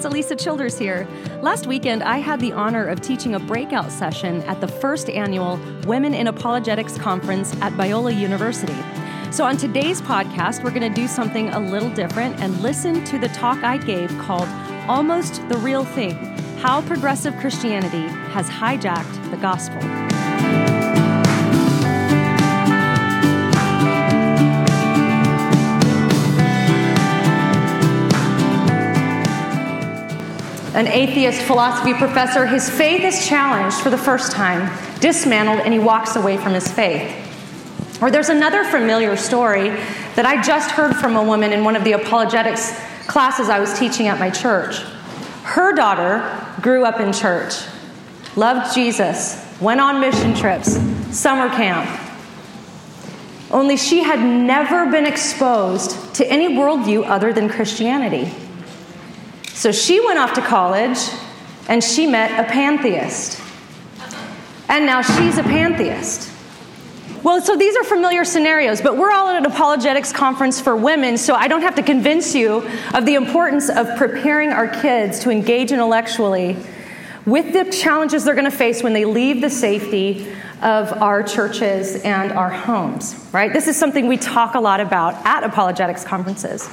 friends, Alisa Childers here. Last weekend, I had the honor of teaching a breakout session at the first annual Women in Apologetics Conference at Biola University. So, on today's podcast, we're going to do something a little different and listen to the talk I gave called Almost the Real Thing How Progressive Christianity Has Hijacked the Gospel. An atheist philosophy professor, his faith is challenged for the first time, dismantled, and he walks away from his faith. Or there's another familiar story that I just heard from a woman in one of the apologetics classes I was teaching at my church. Her daughter grew up in church, loved Jesus, went on mission trips, summer camp. Only she had never been exposed to any worldview other than Christianity. So she went off to college and she met a pantheist. And now she's a pantheist. Well, so these are familiar scenarios, but we're all at an apologetics conference for women, so I don't have to convince you of the importance of preparing our kids to engage intellectually with the challenges they're going to face when they leave the safety of our churches and our homes, right? This is something we talk a lot about at apologetics conferences.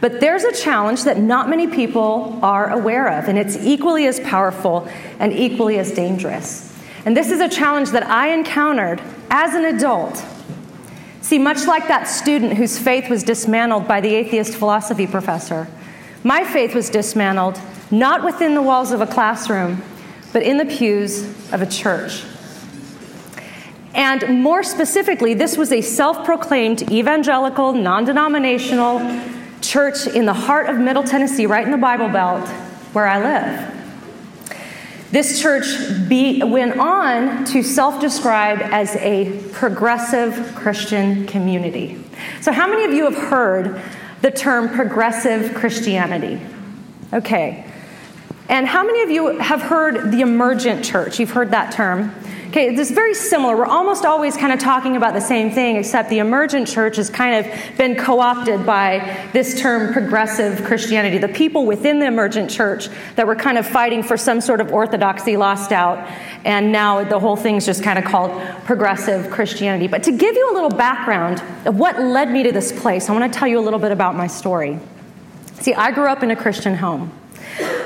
But there's a challenge that not many people are aware of, and it's equally as powerful and equally as dangerous. And this is a challenge that I encountered as an adult. See, much like that student whose faith was dismantled by the atheist philosophy professor, my faith was dismantled not within the walls of a classroom, but in the pews of a church. And more specifically, this was a self proclaimed evangelical, non denominational, church in the heart of Middle Tennessee, right in the Bible Belt where I live. This church be, went on to self describe as a progressive Christian community. So, how many of you have heard the term progressive Christianity? Okay. And how many of you have heard the emergent church? You've heard that term. Okay, it's very similar. We're almost always kind of talking about the same thing, except the emergent church has kind of been co opted by this term progressive Christianity. The people within the emergent church that were kind of fighting for some sort of orthodoxy lost out, and now the whole thing's just kind of called progressive Christianity. But to give you a little background of what led me to this place, I want to tell you a little bit about my story. See, I grew up in a Christian home.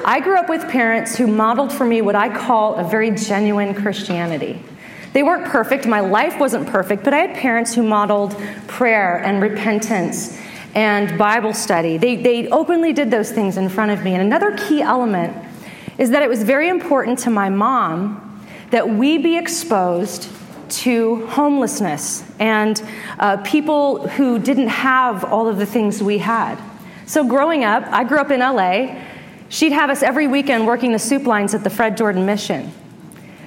I grew up with parents who modeled for me what I call a very genuine Christianity. They weren't perfect, my life wasn't perfect, but I had parents who modeled prayer and repentance and Bible study. They, they openly did those things in front of me. And another key element is that it was very important to my mom that we be exposed to homelessness and uh, people who didn't have all of the things we had. So, growing up, I grew up in LA, She'd have us every weekend working the soup lines at the Fred Jordan Mission.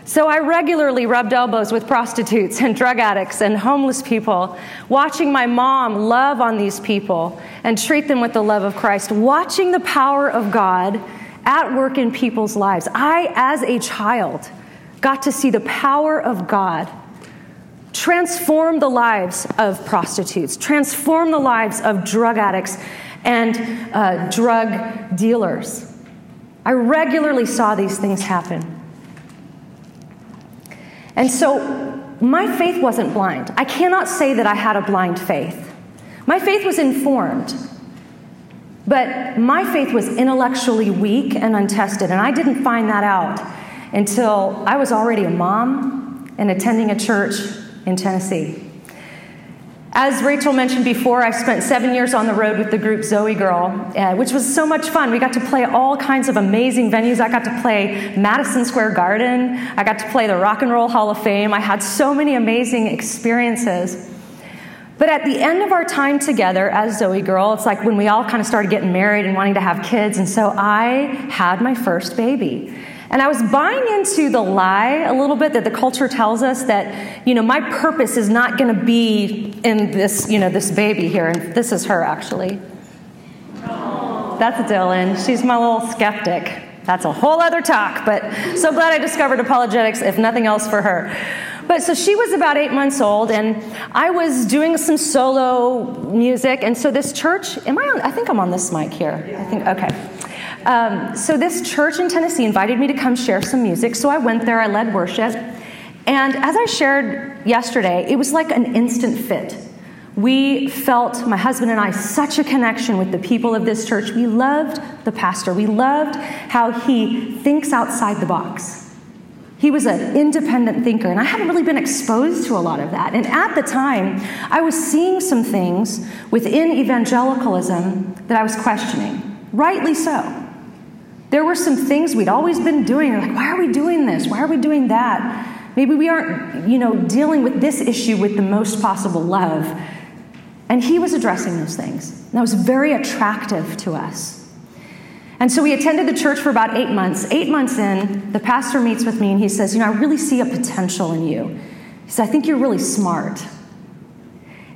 So I regularly rubbed elbows with prostitutes and drug addicts and homeless people, watching my mom love on these people and treat them with the love of Christ, watching the power of God at work in people's lives. I, as a child, got to see the power of God transform the lives of prostitutes, transform the lives of drug addicts and uh, drug dealers. I regularly saw these things happen. And so my faith wasn't blind. I cannot say that I had a blind faith. My faith was informed, but my faith was intellectually weak and untested, and I didn't find that out until I was already a mom and attending a church in Tennessee. As Rachel mentioned before, I spent seven years on the road with the group Zoe Girl, uh, which was so much fun. We got to play all kinds of amazing venues. I got to play Madison Square Garden. I got to play the Rock and Roll Hall of Fame. I had so many amazing experiences. But at the end of our time together as Zoe Girl, it's like when we all kind of started getting married and wanting to have kids. And so I had my first baby. And I was buying into the lie a little bit that the culture tells us that, you know, my purpose is not going to be in this, you know, this baby here. And this is her, actually. That's Dylan. She's my little skeptic. That's a whole other talk, but so glad I discovered apologetics, if nothing else for her. But so she was about eight months old, and I was doing some solo music. And so this church, am I on? I think I'm on this mic here. I think, okay. Um, so, this church in Tennessee invited me to come share some music. So, I went there, I led worship. And as I shared yesterday, it was like an instant fit. We felt, my husband and I, such a connection with the people of this church. We loved the pastor. We loved how he thinks outside the box. He was an independent thinker, and I hadn't really been exposed to a lot of that. And at the time, I was seeing some things within evangelicalism that I was questioning, rightly so. There were some things we'd always been doing, like, why are we doing this? Why are we doing that? Maybe we aren't, you know, dealing with this issue with the most possible love. And he was addressing those things. And that was very attractive to us. And so we attended the church for about eight months. Eight months in, the pastor meets with me and he says, You know, I really see a potential in you. He said, I think you're really smart.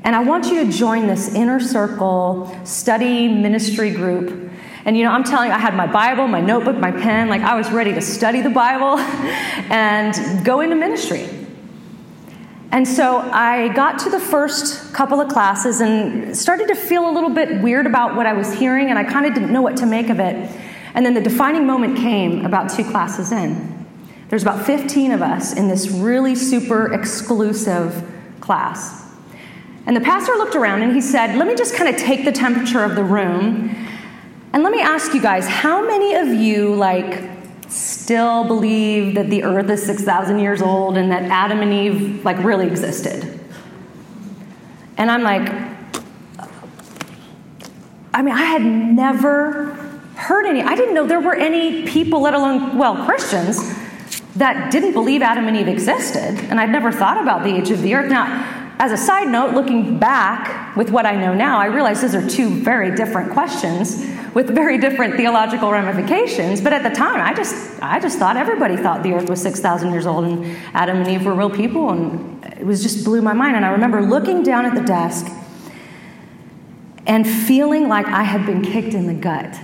And I want you to join this inner circle study ministry group. And you know, I'm telling you, I had my Bible, my notebook, my pen, like I was ready to study the Bible and go into ministry. And so I got to the first couple of classes and started to feel a little bit weird about what I was hearing, and I kind of didn't know what to make of it. And then the defining moment came about two classes in. There's about 15 of us in this really super exclusive class. And the pastor looked around and he said, Let me just kind of take the temperature of the room. And let me ask you guys, how many of you, like, still believe that the earth is 6,000 years old and that Adam and Eve like really existed. And I'm like, I mean, I had never heard any, I didn't know there were any people, let alone, well, Christians, that didn't believe Adam and Eve existed. And I'd never thought about the age of the earth. Now, as a side note, looking back with what I know now, I realize those are two very different questions with very different theological ramifications. But at the time, I just, I just thought everybody thought the earth was 6,000 years old and Adam and Eve were real people. And it was just blew my mind. And I remember looking down at the desk and feeling like I had been kicked in the gut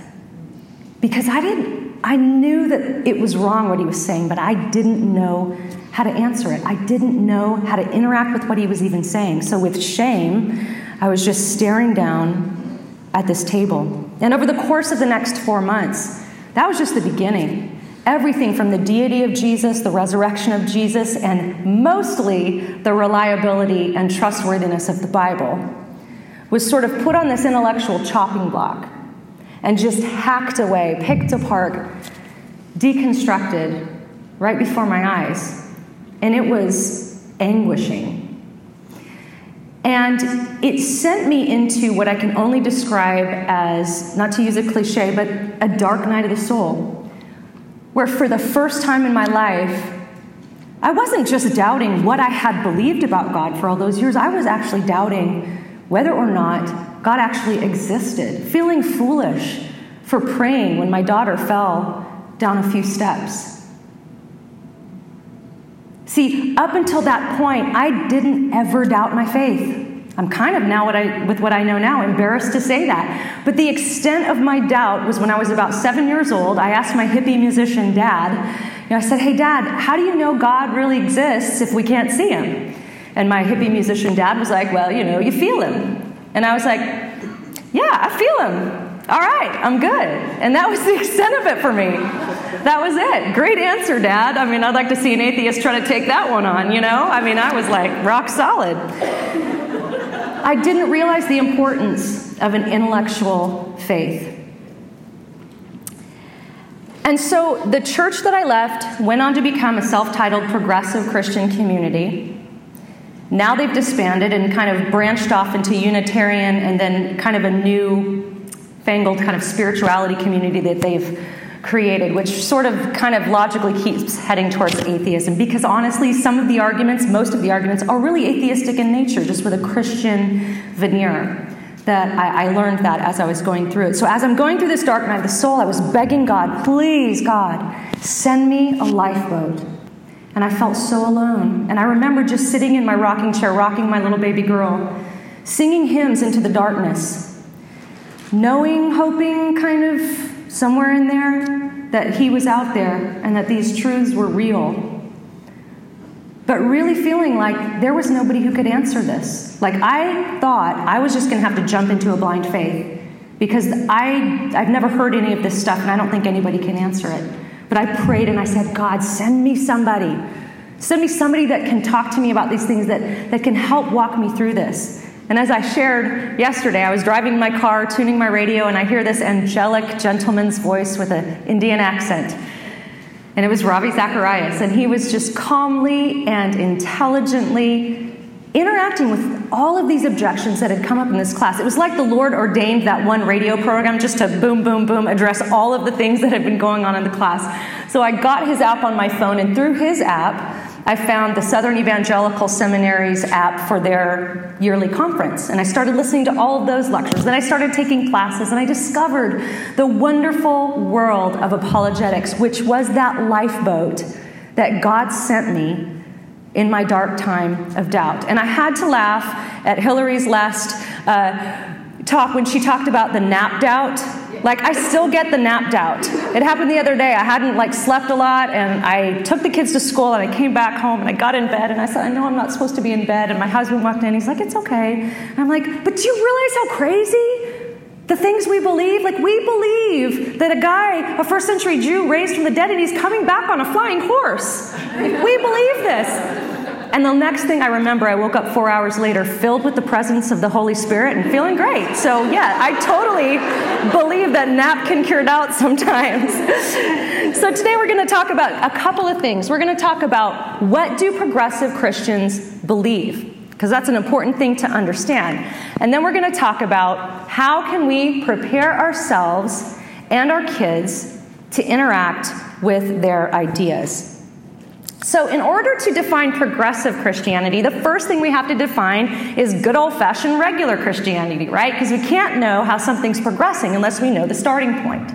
because I didn't, I knew that it was wrong what he was saying, but I didn't know how to answer it. I didn't know how to interact with what he was even saying. So, with shame, I was just staring down at this table. And over the course of the next four months, that was just the beginning. Everything from the deity of Jesus, the resurrection of Jesus, and mostly the reliability and trustworthiness of the Bible was sort of put on this intellectual chopping block and just hacked away, picked apart, deconstructed right before my eyes and it was anguishing. And it sent me into what I can only describe as, not to use a cliche, but a dark night of the soul, where for the first time in my life, I wasn't just doubting what I had believed about God for all those years, I was actually doubting whether or not God actually existed, feeling foolish for praying when my daughter fell down a few steps. See, up until that point, I didn't ever doubt my faith. I'm kind of now, what I, with what I know now, embarrassed to say that. But the extent of my doubt was when I was about seven years old. I asked my hippie musician dad, you know, I said, Hey, dad, how do you know God really exists if we can't see him? And my hippie musician dad was like, Well, you know, you feel him. And I was like, Yeah, I feel him. All right, I'm good. And that was the extent of it for me. That was it. Great answer, Dad. I mean, I'd like to see an atheist try to take that one on, you know? I mean, I was like rock solid. I didn't realize the importance of an intellectual faith. And so the church that I left went on to become a self titled progressive Christian community. Now they've disbanded and kind of branched off into Unitarian and then kind of a new fangled kind of spirituality community that they've created, which sort of kind of logically keeps heading towards atheism. Because honestly, some of the arguments, most of the arguments, are really atheistic in nature, just with a Christian veneer. That I, I learned that as I was going through it. So, as I'm going through this dark night of the soul, I was begging God, please, God, send me a lifeboat. And I felt so alone. And I remember just sitting in my rocking chair, rocking my little baby girl, singing hymns into the darkness knowing, hoping, kind of somewhere in there that he was out there and that these truths were real. But really feeling like there was nobody who could answer this. Like I thought I was just going to have to jump into a blind faith because I, I've never heard any of this stuff and I don't think anybody can answer it. But I prayed and I said, God, send me somebody. Send me somebody that can talk to me about these things, that, that can help walk me through this. And as I shared yesterday, I was driving my car, tuning my radio, and I hear this angelic gentleman's voice with an Indian accent. And it was Ravi Zacharias, and he was just calmly and intelligently interacting with all of these objections that had come up in this class. It was like the Lord ordained that one radio program just to boom, boom, boom, address all of the things that had been going on in the class. So I got his app on my phone, and through his app, I found the Southern Evangelical Seminary's app for their yearly conference. And I started listening to all of those lectures. Then I started taking classes, and I discovered the wonderful world of apologetics, which was that lifeboat that God sent me in my dark time of doubt. And I had to laugh at Hillary's last uh, talk when she talked about the napped out. Like I still get the napped out. It happened the other day. I hadn't like slept a lot and I took the kids to school and I came back home and I got in bed and I said, I know I'm not supposed to be in bed. And my husband walked in. He's like, it's okay. I'm like, but do you realize how crazy the things we believe, like we believe that a guy, a first century Jew raised from the dead, and he's coming back on a flying horse. we believe this. And the next thing I remember, I woke up four hours later filled with the presence of the Holy Spirit and feeling great. So, yeah, I totally believe that nap can cure doubt sometimes. so, today we're going to talk about a couple of things. We're going to talk about what do progressive Christians believe? because that's an important thing to understand. And then we're going to talk about how can we prepare ourselves and our kids to interact with their ideas. So, in order to define progressive Christianity, the first thing we have to define is good old fashioned regular Christianity, right? Because we can't know how something's progressing unless we know the starting point.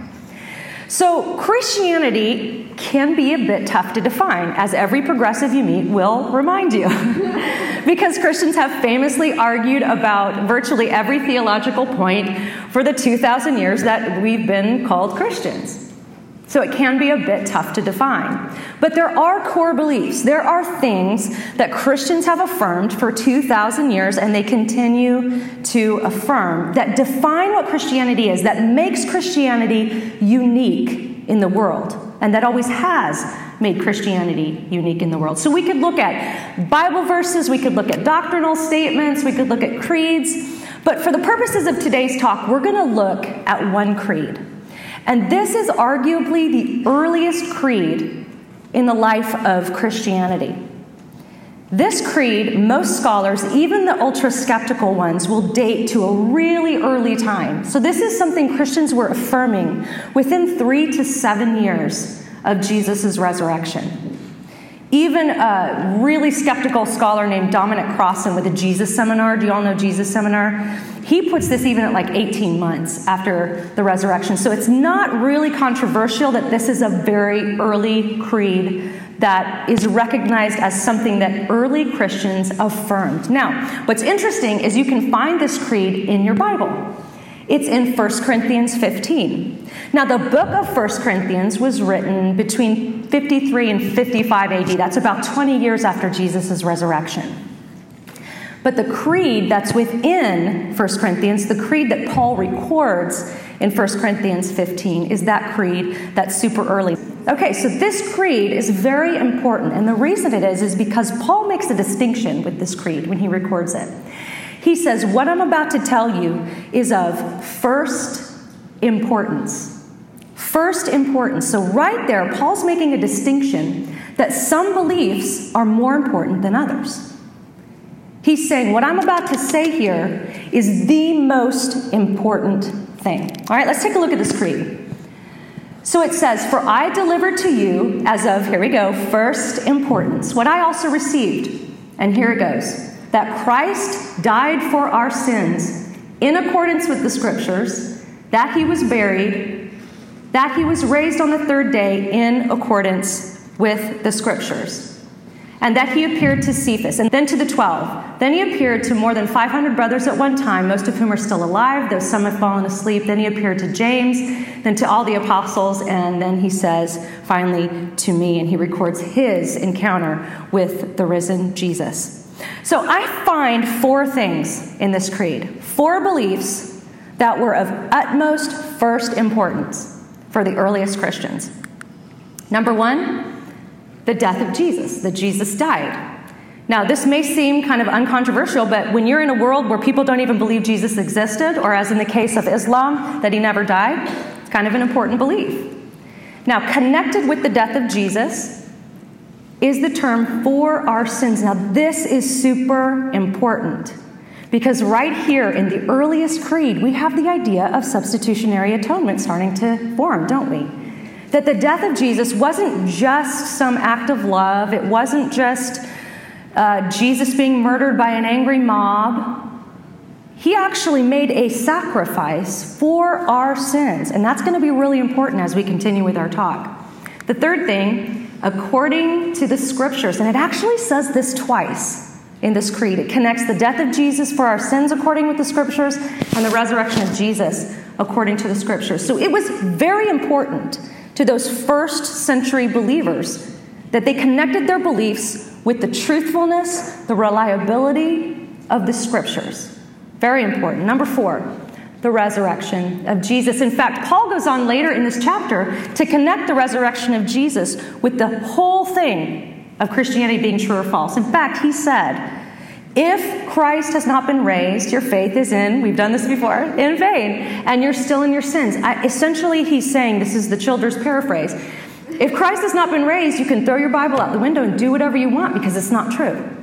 So, Christianity can be a bit tough to define, as every progressive you meet will remind you. because Christians have famously argued about virtually every theological point for the 2,000 years that we've been called Christians. So it can be a bit tough to define. But there are core beliefs. There are things that Christians have affirmed for 2,000 years and they continue to affirm that define what Christianity is, that makes Christianity unique in the world, and that always has made Christianity unique in the world. So we could look at Bible verses, we could look at doctrinal statements, we could look at creeds. But for the purposes of today's talk, we're going to look at one creed. And this is arguably the earliest creed in the life of Christianity. This creed, most scholars, even the ultra skeptical ones, will date to a really early time. So, this is something Christians were affirming within three to seven years of Jesus' resurrection. Even a really skeptical scholar named Dominic Crossan with the Jesus Seminar, do you all know Jesus Seminar? He puts this even at like 18 months after the resurrection. So it's not really controversial that this is a very early creed that is recognized as something that early Christians affirmed. Now, what's interesting is you can find this creed in your Bible. It's in 1 Corinthians 15. Now, the book of 1 Corinthians was written between 53 and 55 AD. That's about 20 years after Jesus' resurrection. But the creed that's within 1 Corinthians, the creed that Paul records in 1 Corinthians 15, is that creed that's super early. Okay, so this creed is very important. And the reason it is, is because Paul makes a distinction with this creed when he records it. He says, What I'm about to tell you is of first importance. First importance. So, right there, Paul's making a distinction that some beliefs are more important than others. He's saying, What I'm about to say here is the most important thing. All right, let's take a look at this creed. So it says, For I delivered to you, as of, here we go, first importance, what I also received. And here it goes that Christ died for our sins in accordance with the scriptures, that he was buried, that he was raised on the third day in accordance with the scriptures and that he appeared to Cephas, and then to the twelve. Then he appeared to more than 500 brothers at one time, most of whom are still alive, though some have fallen asleep. Then he appeared to James, then to all the apostles, and then he says, finally, to me, and he records his encounter with the risen Jesus. So I find four things in this creed four beliefs that were of utmost first importance for the earliest Christians. Number one, the death of Jesus, that Jesus died. Now, this may seem kind of uncontroversial, but when you're in a world where people don't even believe Jesus existed, or as in the case of Islam, that he never died, it's kind of an important belief. Now, connected with the death of Jesus is the term for our sins. Now, this is super important because right here in the earliest creed, we have the idea of substitutionary atonement starting to form, don't we? That the death of Jesus wasn't just some act of love, it wasn't just uh, Jesus being murdered by an angry mob. He actually made a sacrifice for our sins, and that's going to be really important as we continue with our talk. The third thing, according to the scriptures, and it actually says this twice in this creed. It connects the death of Jesus for our sins according with the scriptures and the resurrection of Jesus according to the scriptures. So it was very important to those first century believers that they connected their beliefs with the truthfulness, the reliability of the scriptures. Very important. Number four, the resurrection of Jesus. In fact, Paul goes on later in this chapter to connect the resurrection of Jesus with the whole thing of Christianity being true or false. In fact, he said, if Christ has not been raised, your faith is in, we've done this before, in vain, and you're still in your sins. I, essentially, he's saying, this is the Childers paraphrase, if Christ has not been raised, you can throw your Bible out the window and do whatever you want because it's not true.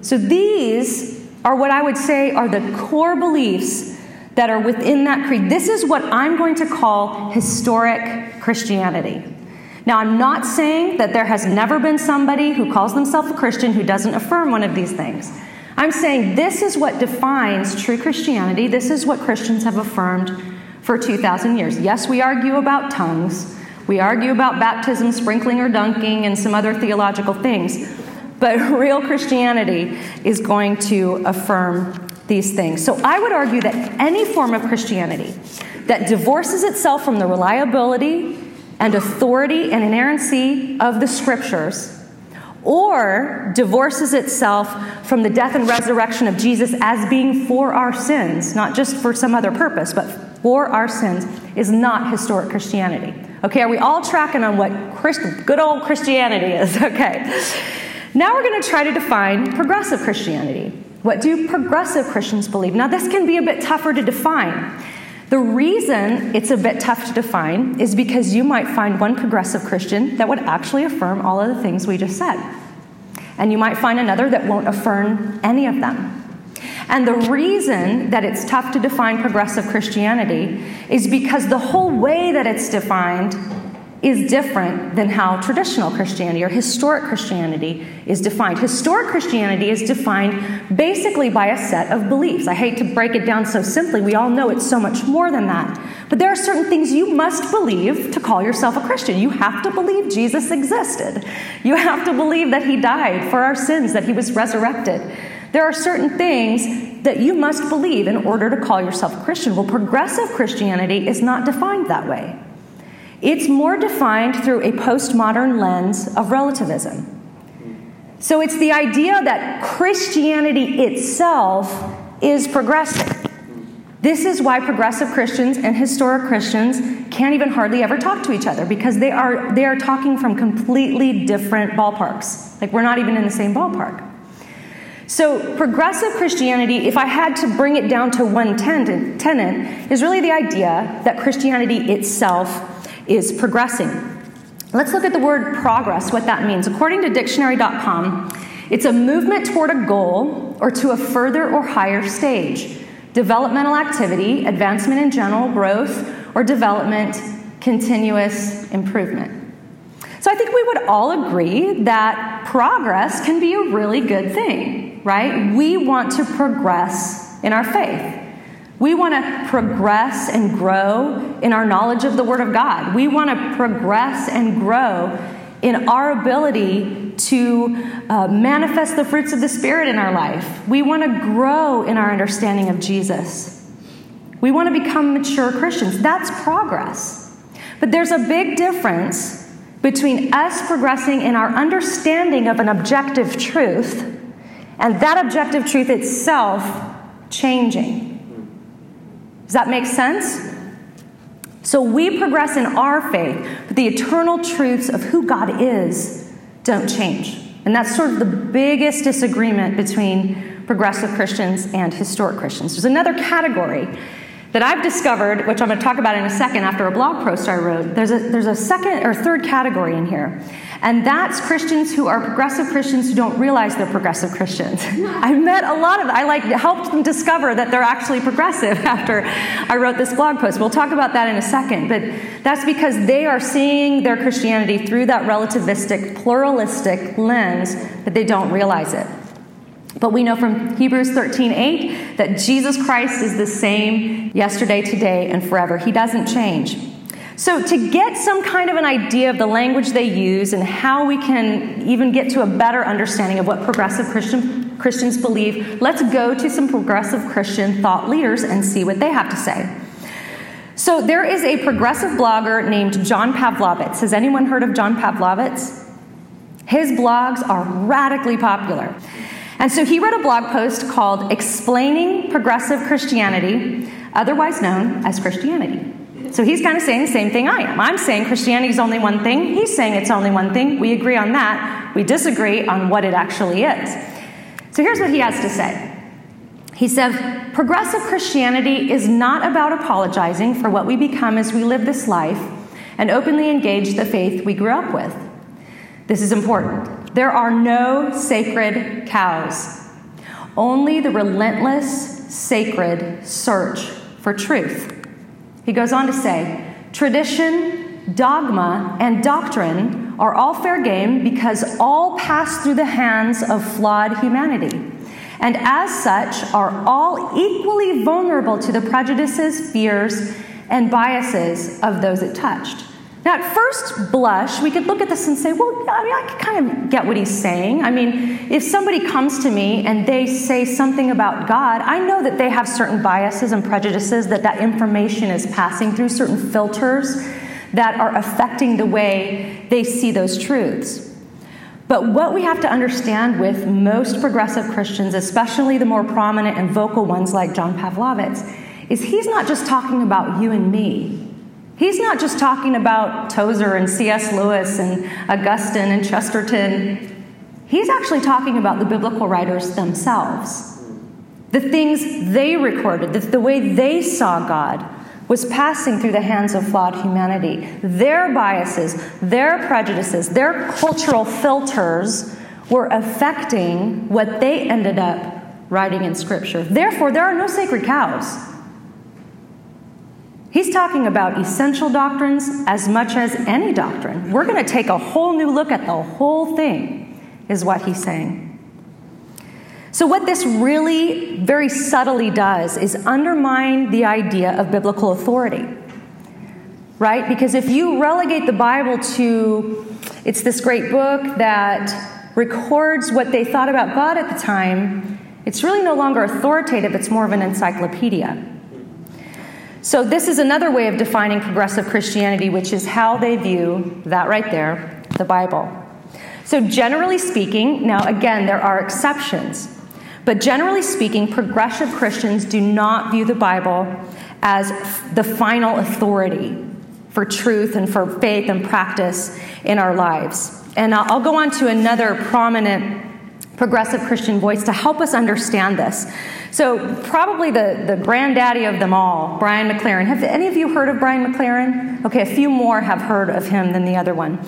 So these are what I would say are the core beliefs that are within that creed. This is what I'm going to call historic Christianity. Now, I'm not saying that there has never been somebody who calls themselves a Christian who doesn't affirm one of these things. I'm saying this is what defines true Christianity. This is what Christians have affirmed for 2,000 years. Yes, we argue about tongues. We argue about baptism, sprinkling, or dunking, and some other theological things. But real Christianity is going to affirm these things. So I would argue that any form of Christianity that divorces itself from the reliability and authority and inerrancy of the scriptures or divorces itself from the death and resurrection of Jesus as being for our sins, not just for some other purpose, but for our sins, is not historic Christianity. Okay, are we all tracking on what Christ, good old Christianity is? Okay. Now we're going to try to define progressive Christianity. What do progressive Christians believe? Now, this can be a bit tougher to define. The reason it's a bit tough to define is because you might find one progressive Christian that would actually affirm all of the things we just said. And you might find another that won't affirm any of them. And the reason that it's tough to define progressive Christianity is because the whole way that it's defined is different than how traditional Christianity or historic Christianity is defined. Historic Christianity is defined basically by a set of beliefs. I hate to break it down so simply. We all know it's so much more than that. But there are certain things you must believe to call yourself a Christian. You have to believe Jesus existed. You have to believe that he died for our sins, that he was resurrected. There are certain things that you must believe in order to call yourself a Christian. Well, progressive Christianity is not defined that way. It's more defined through a postmodern lens of relativism. So it's the idea that Christianity itself is progressive. This is why progressive Christians and historic Christians can't even hardly ever talk to each other because they are, they are talking from completely different ballparks. Like, we're not even in the same ballpark. So, progressive Christianity, if I had to bring it down to one tenet, is really the idea that Christianity itself is progressing. Let's look at the word progress, what that means. According to dictionary.com, it's a movement toward a goal or to a further or higher stage, developmental activity, advancement in general, growth, or development, continuous improvement. So I think we would all agree that progress can be a really good thing right? We want to progress in our faith. We want to progress and grow in our knowledge of the Word of God. We want to progress and grow in our ability to uh, manifest the fruits of the Spirit in our life. We want to grow in our understanding of Jesus. We want to become mature Christians. That's progress. But there's a big difference between us progressing in our understanding of an objective truth and that objective truth itself changing. Does that make sense? So we progress in our faith, but the eternal truths of who God is don't change. And that's sort of the biggest disagreement between progressive Christians and historic Christians. There's another category that I've discovered, which I'm going to talk about in a second after a blog post I wrote. There's a, there's a second or third category in here, and that's Christians who are progressive Christians who don't realize they're progressive Christians. I met a lot of, I like helped them discover that they're actually progressive after I wrote this blog post. We'll talk about that in a second, but that's because they are seeing their Christianity through that relativistic, pluralistic lens, but they don't realize it. But we know from Hebrews 13 8 that Jesus Christ is the same yesterday, today, and forever. He doesn't change. So, to get some kind of an idea of the language they use and how we can even get to a better understanding of what progressive Christian, Christians believe, let's go to some progressive Christian thought leaders and see what they have to say. So, there is a progressive blogger named John Pavlovitz. Has anyone heard of John Pavlovitz? His blogs are radically popular. And so he wrote a blog post called Explaining Progressive Christianity, otherwise known as Christianity. So he's kind of saying the same thing I am. I'm saying Christianity is only one thing. He's saying it's only one thing. We agree on that. We disagree on what it actually is. So here's what he has to say. He says, Progressive Christianity is not about apologizing for what we become as we live this life and openly engage the faith we grew up with. This is important. There are no sacred cows, only the relentless, sacred search for truth. He goes on to say tradition, dogma, and doctrine are all fair game because all pass through the hands of flawed humanity, and as such are all equally vulnerable to the prejudices, fears, and biases of those it touched. Now, at first blush, we could look at this and say, well, I mean, I kind of get what he's saying. I mean, if somebody comes to me and they say something about God, I know that they have certain biases and prejudices, that that information is passing through certain filters that are affecting the way they see those truths. But what we have to understand with most progressive Christians, especially the more prominent and vocal ones like John Pavlovitz, is he's not just talking about you and me. He's not just talking about Tozer and C.S. Lewis and Augustine and Chesterton. He's actually talking about the biblical writers themselves. The things they recorded, the, the way they saw God, was passing through the hands of flawed humanity. Their biases, their prejudices, their cultural filters were affecting what they ended up writing in Scripture. Therefore, there are no sacred cows. He's talking about essential doctrines as much as any doctrine. We're going to take a whole new look at the whole thing, is what he's saying. So, what this really very subtly does is undermine the idea of biblical authority. Right? Because if you relegate the Bible to it's this great book that records what they thought about God at the time, it's really no longer authoritative, it's more of an encyclopedia. So, this is another way of defining progressive Christianity, which is how they view that right there, the Bible. So, generally speaking, now again, there are exceptions, but generally speaking, progressive Christians do not view the Bible as the final authority for truth and for faith and practice in our lives. And I'll go on to another prominent progressive Christian voice to help us understand this. So, probably the, the granddaddy of them all, Brian McLaren. Have any of you heard of Brian McLaren? Okay, a few more have heard of him than the other one.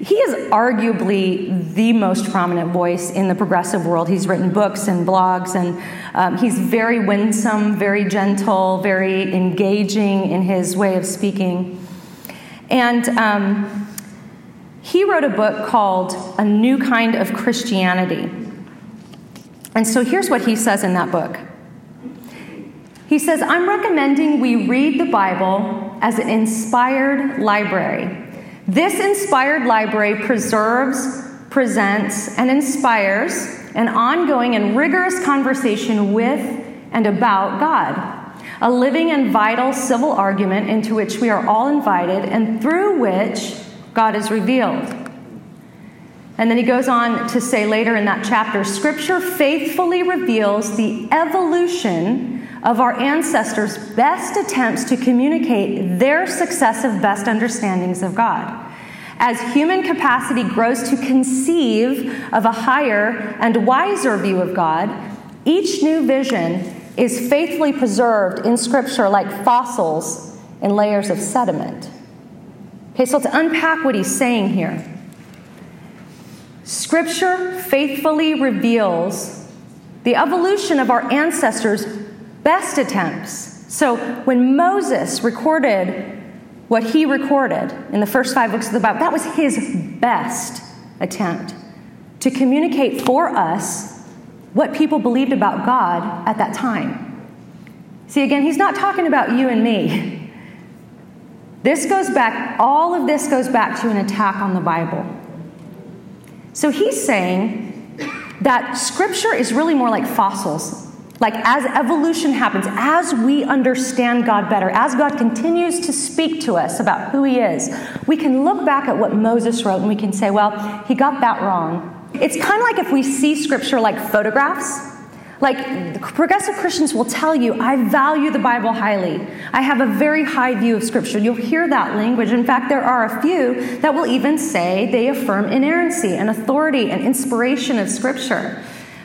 He is arguably the most prominent voice in the progressive world. He's written books and blogs, and um, he's very winsome, very gentle, very engaging in his way of speaking. And um, he wrote a book called A New Kind of Christianity. And so here's what he says in that book He says, I'm recommending we read the Bible as an inspired library. This inspired library preserves, presents, and inspires an ongoing and rigorous conversation with and about God. A living and vital civil argument into which we are all invited and through which God is revealed. And then he goes on to say later in that chapter Scripture faithfully reveals the evolution of our ancestors' best attempts to communicate their successive best understandings of God. As human capacity grows to conceive of a higher and wiser view of God, each new vision is faithfully preserved in Scripture like fossils in layers of sediment. Okay, so let's unpack what he's saying here. Scripture faithfully reveals the evolution of our ancestors' best attempts. So when Moses recorded what he recorded in the first five books of the Bible, that was his best attempt to communicate for us what people believed about God at that time. See, again, he's not talking about you and me. This goes back, all of this goes back to an attack on the Bible. So he's saying that scripture is really more like fossils. Like as evolution happens, as we understand God better, as God continues to speak to us about who He is, we can look back at what Moses wrote and we can say, well, he got that wrong. It's kind of like if we see scripture like photographs like, progressive Christians will tell you, I value the Bible highly. I have a very high view of Scripture. You'll hear that language. In fact, there are a few that will even say they affirm inerrancy and authority and inspiration of Scripture.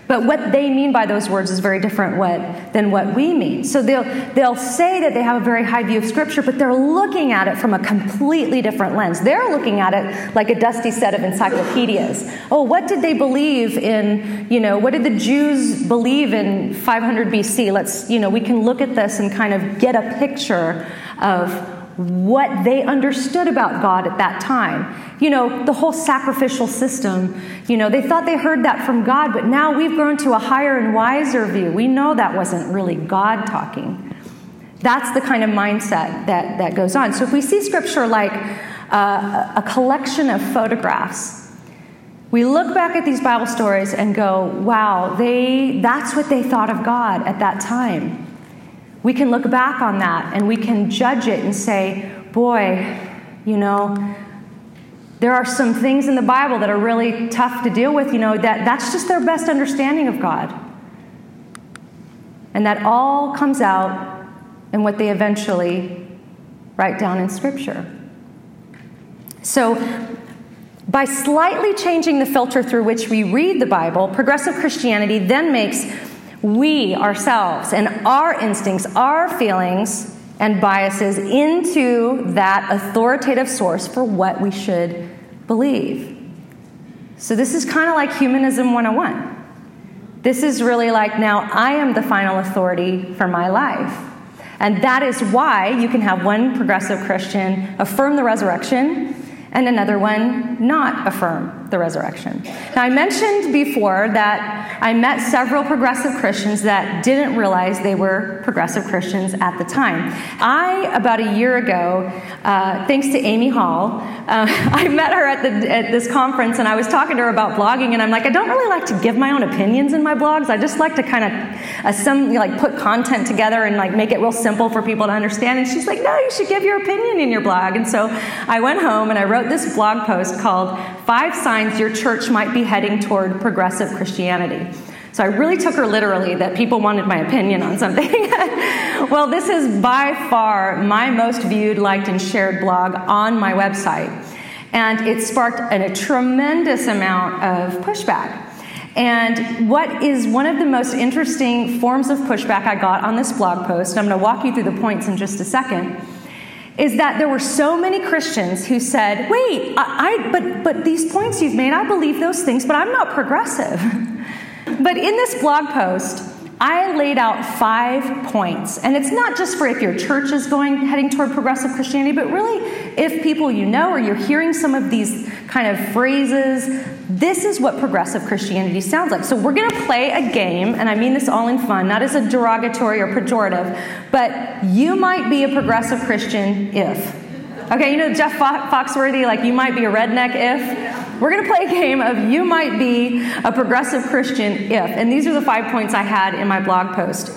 But what they mean by those words is very different what, than what we mean. So they'll, they'll say that they have a very high view of Scripture, but they're looking at it from a completely different lens. They're looking at it like a dusty set of encyclopedias. Oh, what did they believe in, you know, what did the Jews believe in 500 BC? Let's, you know, we can look at this and kind of get a picture of what they understood about God at that time. You know, the whole sacrificial system, you know, they thought they heard that from God, but now we've grown to a higher and wiser view. We know that wasn't really God talking. That's the kind of mindset that, that goes on. So if we see scripture like uh, a collection of photographs, we look back at these Bible stories and go, wow, they, that's what they thought of God at that time. We can look back on that and we can judge it and say, boy, you know, there are some things in the Bible that are really tough to deal with, you know, that that's just their best understanding of God. And that all comes out in what they eventually write down in Scripture. So, by slightly changing the filter through which we read the Bible, progressive Christianity then makes we ourselves and our instincts, our feelings, and biases into that authoritative source for what we should believe. So, this is kind of like Humanism 101. This is really like now I am the final authority for my life. And that is why you can have one progressive Christian affirm the resurrection and another one not affirm the resurrection. Now, I mentioned before that I met several progressive Christians that didn't realize they were progressive Christians at the time. I, about a year ago, uh, thanks to Amy Hall, uh, I met her at, the, at this conference and I was talking to her about blogging, and I'm like, I don't really like to give my own opinions in my blogs. I just like to kind of some like put content together and like make it real simple for people to understand. And she's like, No, you should give your opinion in your blog. And so I went home and I wrote this blog post called Five Signs Your Church Might Be Heading Toward Progressive Christianity. So I really took her literally that people wanted my opinion on something. well, this is by far my most viewed, liked, and shared blog on my website. And it sparked a tremendous amount of pushback. And what is one of the most interesting forms of pushback I got on this blog post, I'm going to walk you through the points in just a second, is that there were so many Christians who said, "Wait, I, I, but but these points you've made, I believe those things, but I'm not progressive." but in this blog post, I laid out five points, and it's not just for if your church is going heading toward progressive Christianity, but really if people you know or you're hearing some of these kind of phrases, this is what progressive Christianity sounds like. So we're going to play a game, and I mean this all in fun, not as a derogatory or pejorative, but you might be a progressive Christian if. Okay, you know Jeff Foxworthy, like you might be a redneck if. We're going to play a game of you might be a progressive Christian if. And these are the five points I had in my blog post.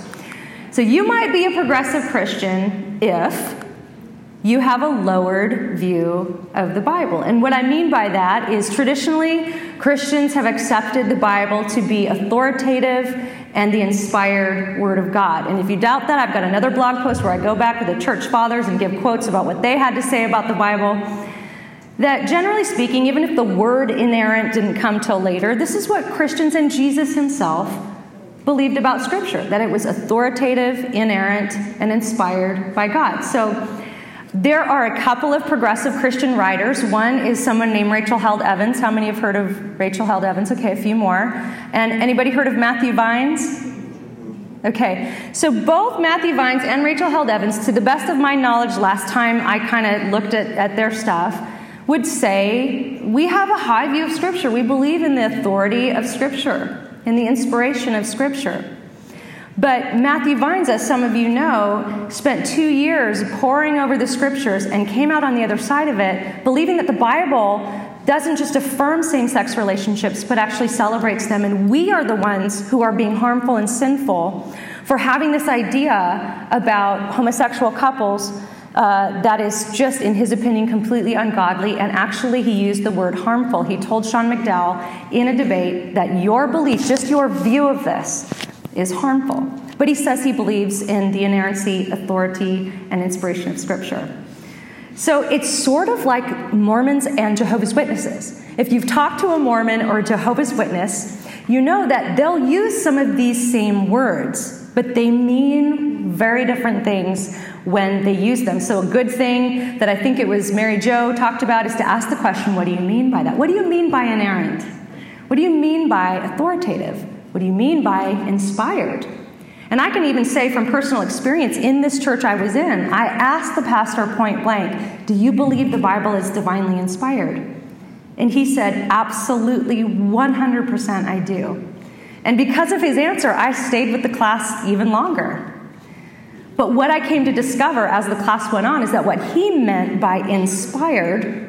So you might be a progressive Christian if you have a lowered view of the Bible. And what I mean by that is traditionally, Christians have accepted the Bible to be authoritative and the inspired Word of God. And if you doubt that, I've got another blog post where I go back with the church fathers and give quotes about what they had to say about the Bible. That generally speaking, even if the word inerrant didn't come till later, this is what Christians and Jesus himself believed about Scripture that it was authoritative, inerrant, and inspired by God. So there are a couple of progressive Christian writers. One is someone named Rachel Held Evans. How many have heard of Rachel Held Evans? Okay, a few more. And anybody heard of Matthew Vines? Okay, so both Matthew Vines and Rachel Held Evans, to the best of my knowledge, last time I kind of looked at, at their stuff, would say we have a high view of Scripture. We believe in the authority of Scripture, in the inspiration of Scripture. But Matthew Vines, as some of you know, spent two years poring over the scriptures and came out on the other side of it believing that the Bible doesn't just affirm same sex relationships, but actually celebrates them. And we are the ones who are being harmful and sinful for having this idea about homosexual couples uh, that is just, in his opinion, completely ungodly. And actually, he used the word harmful. He told Sean McDowell in a debate that your belief, just your view of this, is harmful. But he says he believes in the inerrancy, authority, and inspiration of Scripture. So it's sort of like Mormons and Jehovah's Witnesses. If you've talked to a Mormon or a Jehovah's Witness, you know that they'll use some of these same words, but they mean very different things when they use them. So, a good thing that I think it was Mary Jo talked about is to ask the question what do you mean by that? What do you mean by inerrant? What do you mean by authoritative? What do you mean by inspired? And I can even say from personal experience in this church I was in, I asked the pastor point blank, Do you believe the Bible is divinely inspired? And he said, Absolutely, 100% I do. And because of his answer, I stayed with the class even longer. But what I came to discover as the class went on is that what he meant by inspired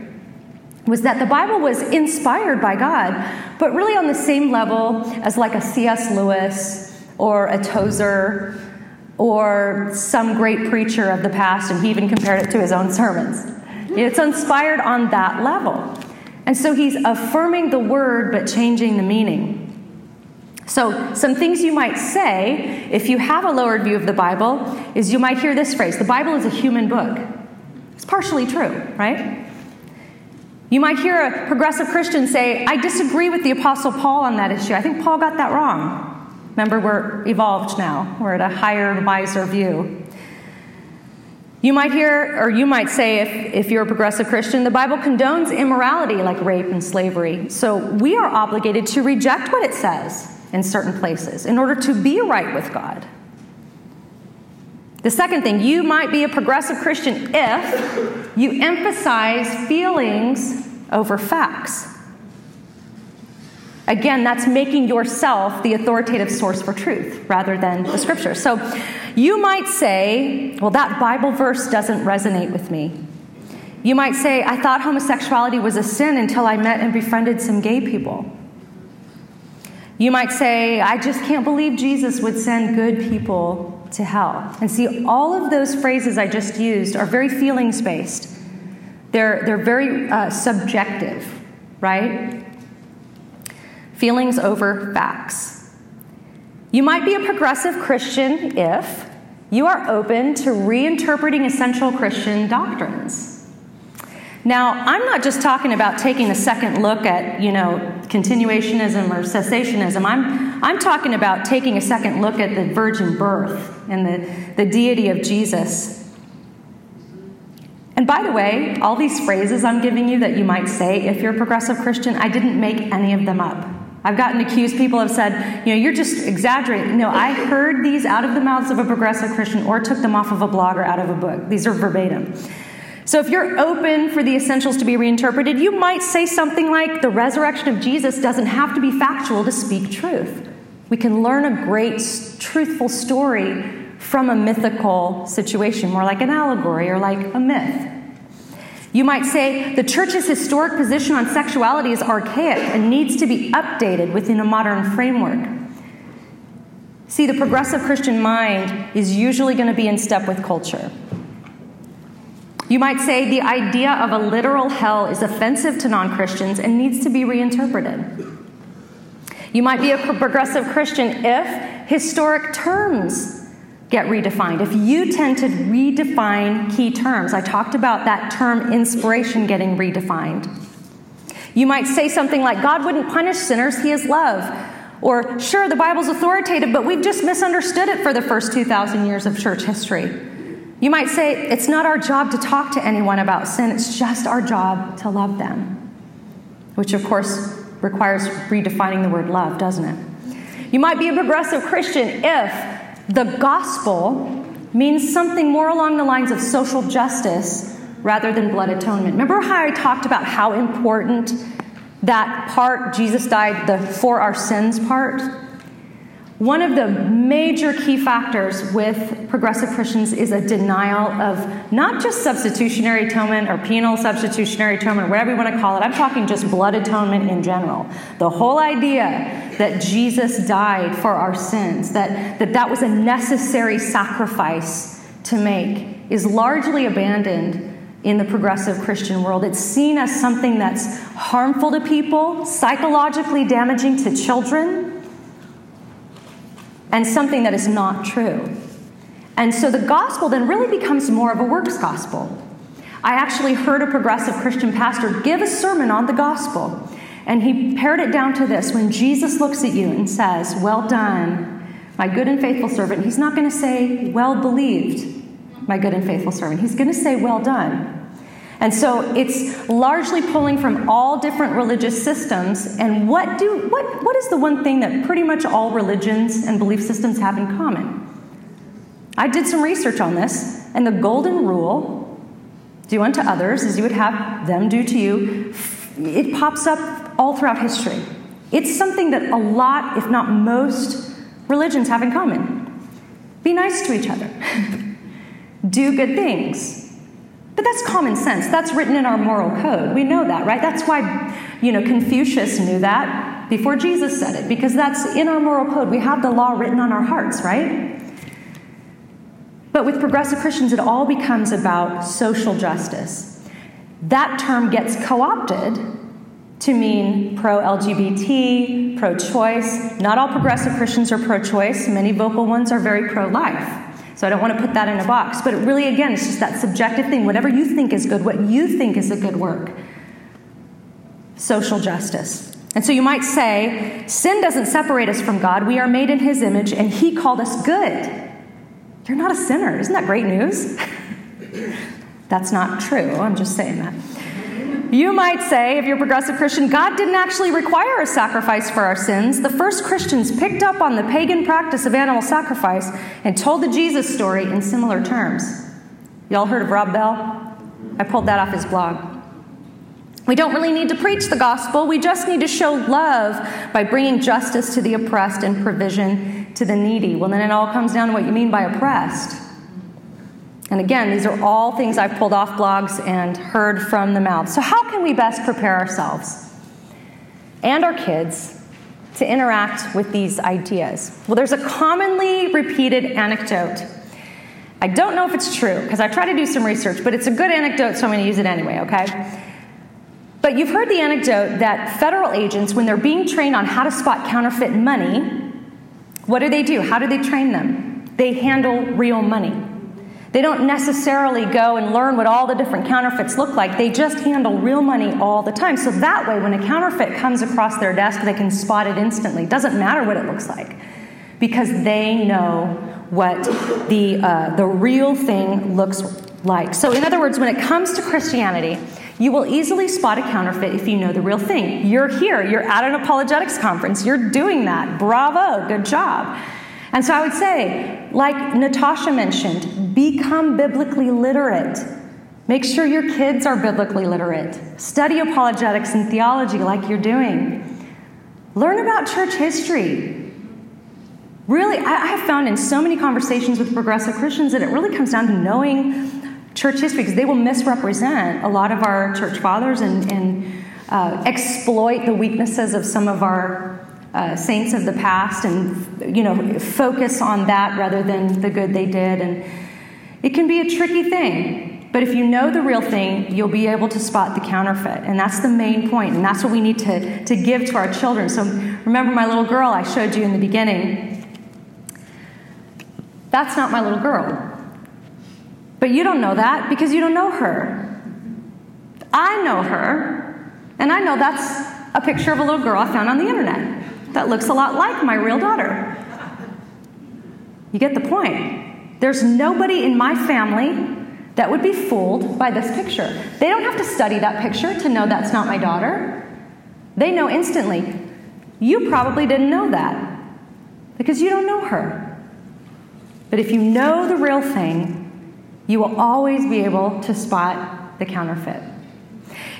was that the Bible was inspired by God, but really on the same level as like a C.S. Lewis or a Tozer or some great preacher of the past, and he even compared it to his own sermons. It's inspired on that level. And so he's affirming the word but changing the meaning. So, some things you might say if you have a lowered view of the Bible is you might hear this phrase the Bible is a human book. It's partially true, right? You might hear a progressive Christian say, I disagree with the Apostle Paul on that issue. I think Paul got that wrong. Remember, we're evolved now, we're at a higher, wiser view. You might hear, or you might say, if, if you're a progressive Christian, the Bible condones immorality like rape and slavery. So we are obligated to reject what it says in certain places in order to be right with God. The second thing, you might be a progressive Christian if you emphasize feelings over facts. Again, that's making yourself the authoritative source for truth rather than the scripture. So you might say, well, that Bible verse doesn't resonate with me. You might say, I thought homosexuality was a sin until I met and befriended some gay people. You might say, I just can't believe Jesus would send good people to hell. And see, all of those phrases I just used are very feelings based, they're, they're very uh, subjective, right? Feelings over facts. You might be a progressive Christian if you are open to reinterpreting essential Christian doctrines. Now, I'm not just talking about taking a second look at, you know, continuationism or cessationism. I'm, I'm talking about taking a second look at the virgin birth and the, the deity of Jesus. And by the way, all these phrases I'm giving you that you might say if you're a progressive Christian, I didn't make any of them up. I've gotten accused, people have said, you know, you're just exaggerating. No, I heard these out of the mouths of a progressive Christian or took them off of a blog or out of a book. These are verbatim. So, if you're open for the essentials to be reinterpreted, you might say something like the resurrection of Jesus doesn't have to be factual to speak truth. We can learn a great, truthful story from a mythical situation, more like an allegory or like a myth. You might say the church's historic position on sexuality is archaic and needs to be updated within a modern framework. See, the progressive Christian mind is usually going to be in step with culture. You might say the idea of a literal hell is offensive to non Christians and needs to be reinterpreted. You might be a progressive Christian if historic terms get redefined. If you tend to redefine key terms, I talked about that term inspiration getting redefined. You might say something like, God wouldn't punish sinners, He is love. Or, sure, the Bible's authoritative, but we've just misunderstood it for the first 2,000 years of church history. You might say, it's not our job to talk to anyone about sin, it's just our job to love them. Which, of course, requires redefining the word love, doesn't it? You might be a progressive Christian if the gospel means something more along the lines of social justice rather than blood atonement. Remember how I talked about how important that part, Jesus died, the for our sins part? One of the major key factors with progressive Christians is a denial of not just substitutionary atonement or penal substitutionary atonement, whatever you want to call it. I'm talking just blood atonement in general. The whole idea that Jesus died for our sins, that that, that was a necessary sacrifice to make, is largely abandoned in the progressive Christian world. It's seen as something that's harmful to people, psychologically damaging to children and something that is not true. And so the gospel then really becomes more of a works gospel. I actually heard a progressive Christian pastor give a sermon on the gospel, and he pared it down to this when Jesus looks at you and says, Well done, my good and faithful servant, he's not going to say, Well believed, my good and faithful servant. He's going to say, Well done. And so it's largely pulling from all different religious systems. And what, do, what, what is the one thing that pretty much all religions and belief systems have in common? I did some research on this, and the golden rule do unto others as you would have them do to you it pops up all throughout history. It's something that a lot, if not most, religions have in common. Be nice to each other, do good things but that's common sense. That's written in our moral code. We know that, right? That's why, you know, Confucius knew that before Jesus said it, because that's in our moral code. We have the law written on our hearts, right? But with progressive Christians, it all becomes about social justice. That term gets co opted to mean pro LGBT, pro choice. Not all progressive Christians are pro choice, many vocal ones are very pro life. So I don't want to put that in a box. But really, again, it's just that subjective thing. Whatever you think is good, what you think is a good work. Social justice. And so you might say, sin doesn't separate us from God. We are made in His image, and He called us good. You're not a sinner. Isn't that great news? That's not true. I'm just saying that. You might say, if you're a progressive Christian, God didn't actually require a sacrifice for our sins. The first Christians picked up on the pagan practice of animal sacrifice and told the Jesus story in similar terms. Y'all heard of Rob Bell? I pulled that off his blog. We don't really need to preach the gospel. We just need to show love by bringing justice to the oppressed and provision to the needy. Well, then it all comes down to what you mean by oppressed. And again, these are all things I've pulled off blogs and heard from the mouth. So, how can we best prepare ourselves and our kids to interact with these ideas? Well, there's a commonly repeated anecdote. I don't know if it's true because I try to do some research, but it's a good anecdote, so I'm going to use it anyway, okay? But you've heard the anecdote that federal agents, when they're being trained on how to spot counterfeit money, what do they do? How do they train them? They handle real money. They don't necessarily go and learn what all the different counterfeits look like. They just handle real money all the time. So that way, when a counterfeit comes across their desk, they can spot it instantly. Doesn't matter what it looks like because they know what the, uh, the real thing looks like. So, in other words, when it comes to Christianity, you will easily spot a counterfeit if you know the real thing. You're here, you're at an apologetics conference, you're doing that. Bravo, good job. And so I would say, like Natasha mentioned, become biblically literate. Make sure your kids are biblically literate. Study apologetics and theology like you're doing. Learn about church history. Really, I have found in so many conversations with progressive Christians that it really comes down to knowing church history because they will misrepresent a lot of our church fathers and, and uh, exploit the weaknesses of some of our uh, saints of the past and you know focus on that rather than the good they did and it can be a tricky thing But if you know the real thing, you'll be able to spot the counterfeit. And that's the main point, and that's what we need to, to give to our children. So remember my little girl I showed you in the beginning. That's not my little girl. But you don't know that because you don't know her. I know her, and I know that's a picture of a little girl I found on the internet that looks a lot like my real daughter. You get the point. There's nobody in my family that would be fooled by this picture. They don't have to study that picture to know that's not my daughter. They know instantly. You probably didn't know that because you don't know her. But if you know the real thing, you will always be able to spot the counterfeit.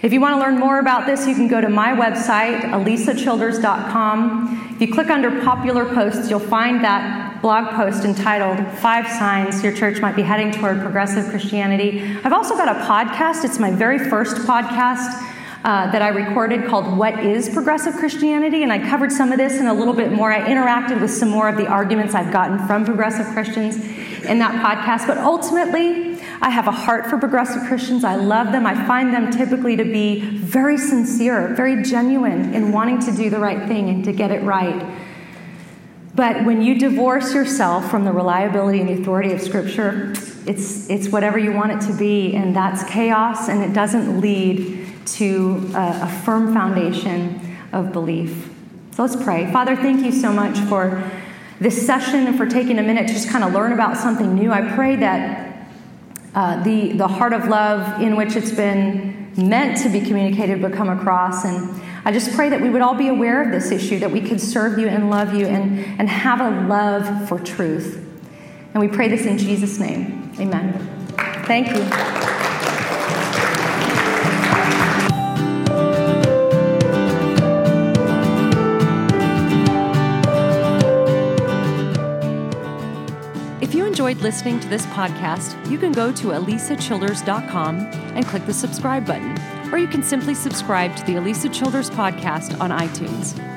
If you want to learn more about this, you can go to my website, alisachilders.com. If you click under popular posts, you'll find that blog post entitled Five Signs Your Church Might Be Heading Toward Progressive Christianity. I've also got a podcast. It's my very first podcast. Uh, that I recorded called What is Progressive Christianity? And I covered some of this and a little bit more. I interacted with some more of the arguments I've gotten from progressive Christians in that podcast. But ultimately, I have a heart for progressive Christians. I love them. I find them typically to be very sincere, very genuine in wanting to do the right thing and to get it right. But when you divorce yourself from the reliability and the authority of Scripture, it's, it's whatever you want it to be, and that's chaos, and it doesn't lead to a, a firm foundation of belief. So let's pray. Father, thank you so much for this session and for taking a minute to just kind of learn about something new. I pray that uh, the, the heart of love in which it's been meant to be communicated would come across. And I just pray that we would all be aware of this issue, that we could serve you and love you and, and have a love for truth. And we pray this in Jesus' name. Amen. Thank you. Enjoyed listening to this podcast, you can go to alisachilders.com and click the subscribe button, or you can simply subscribe to the Alisa Childers podcast on iTunes.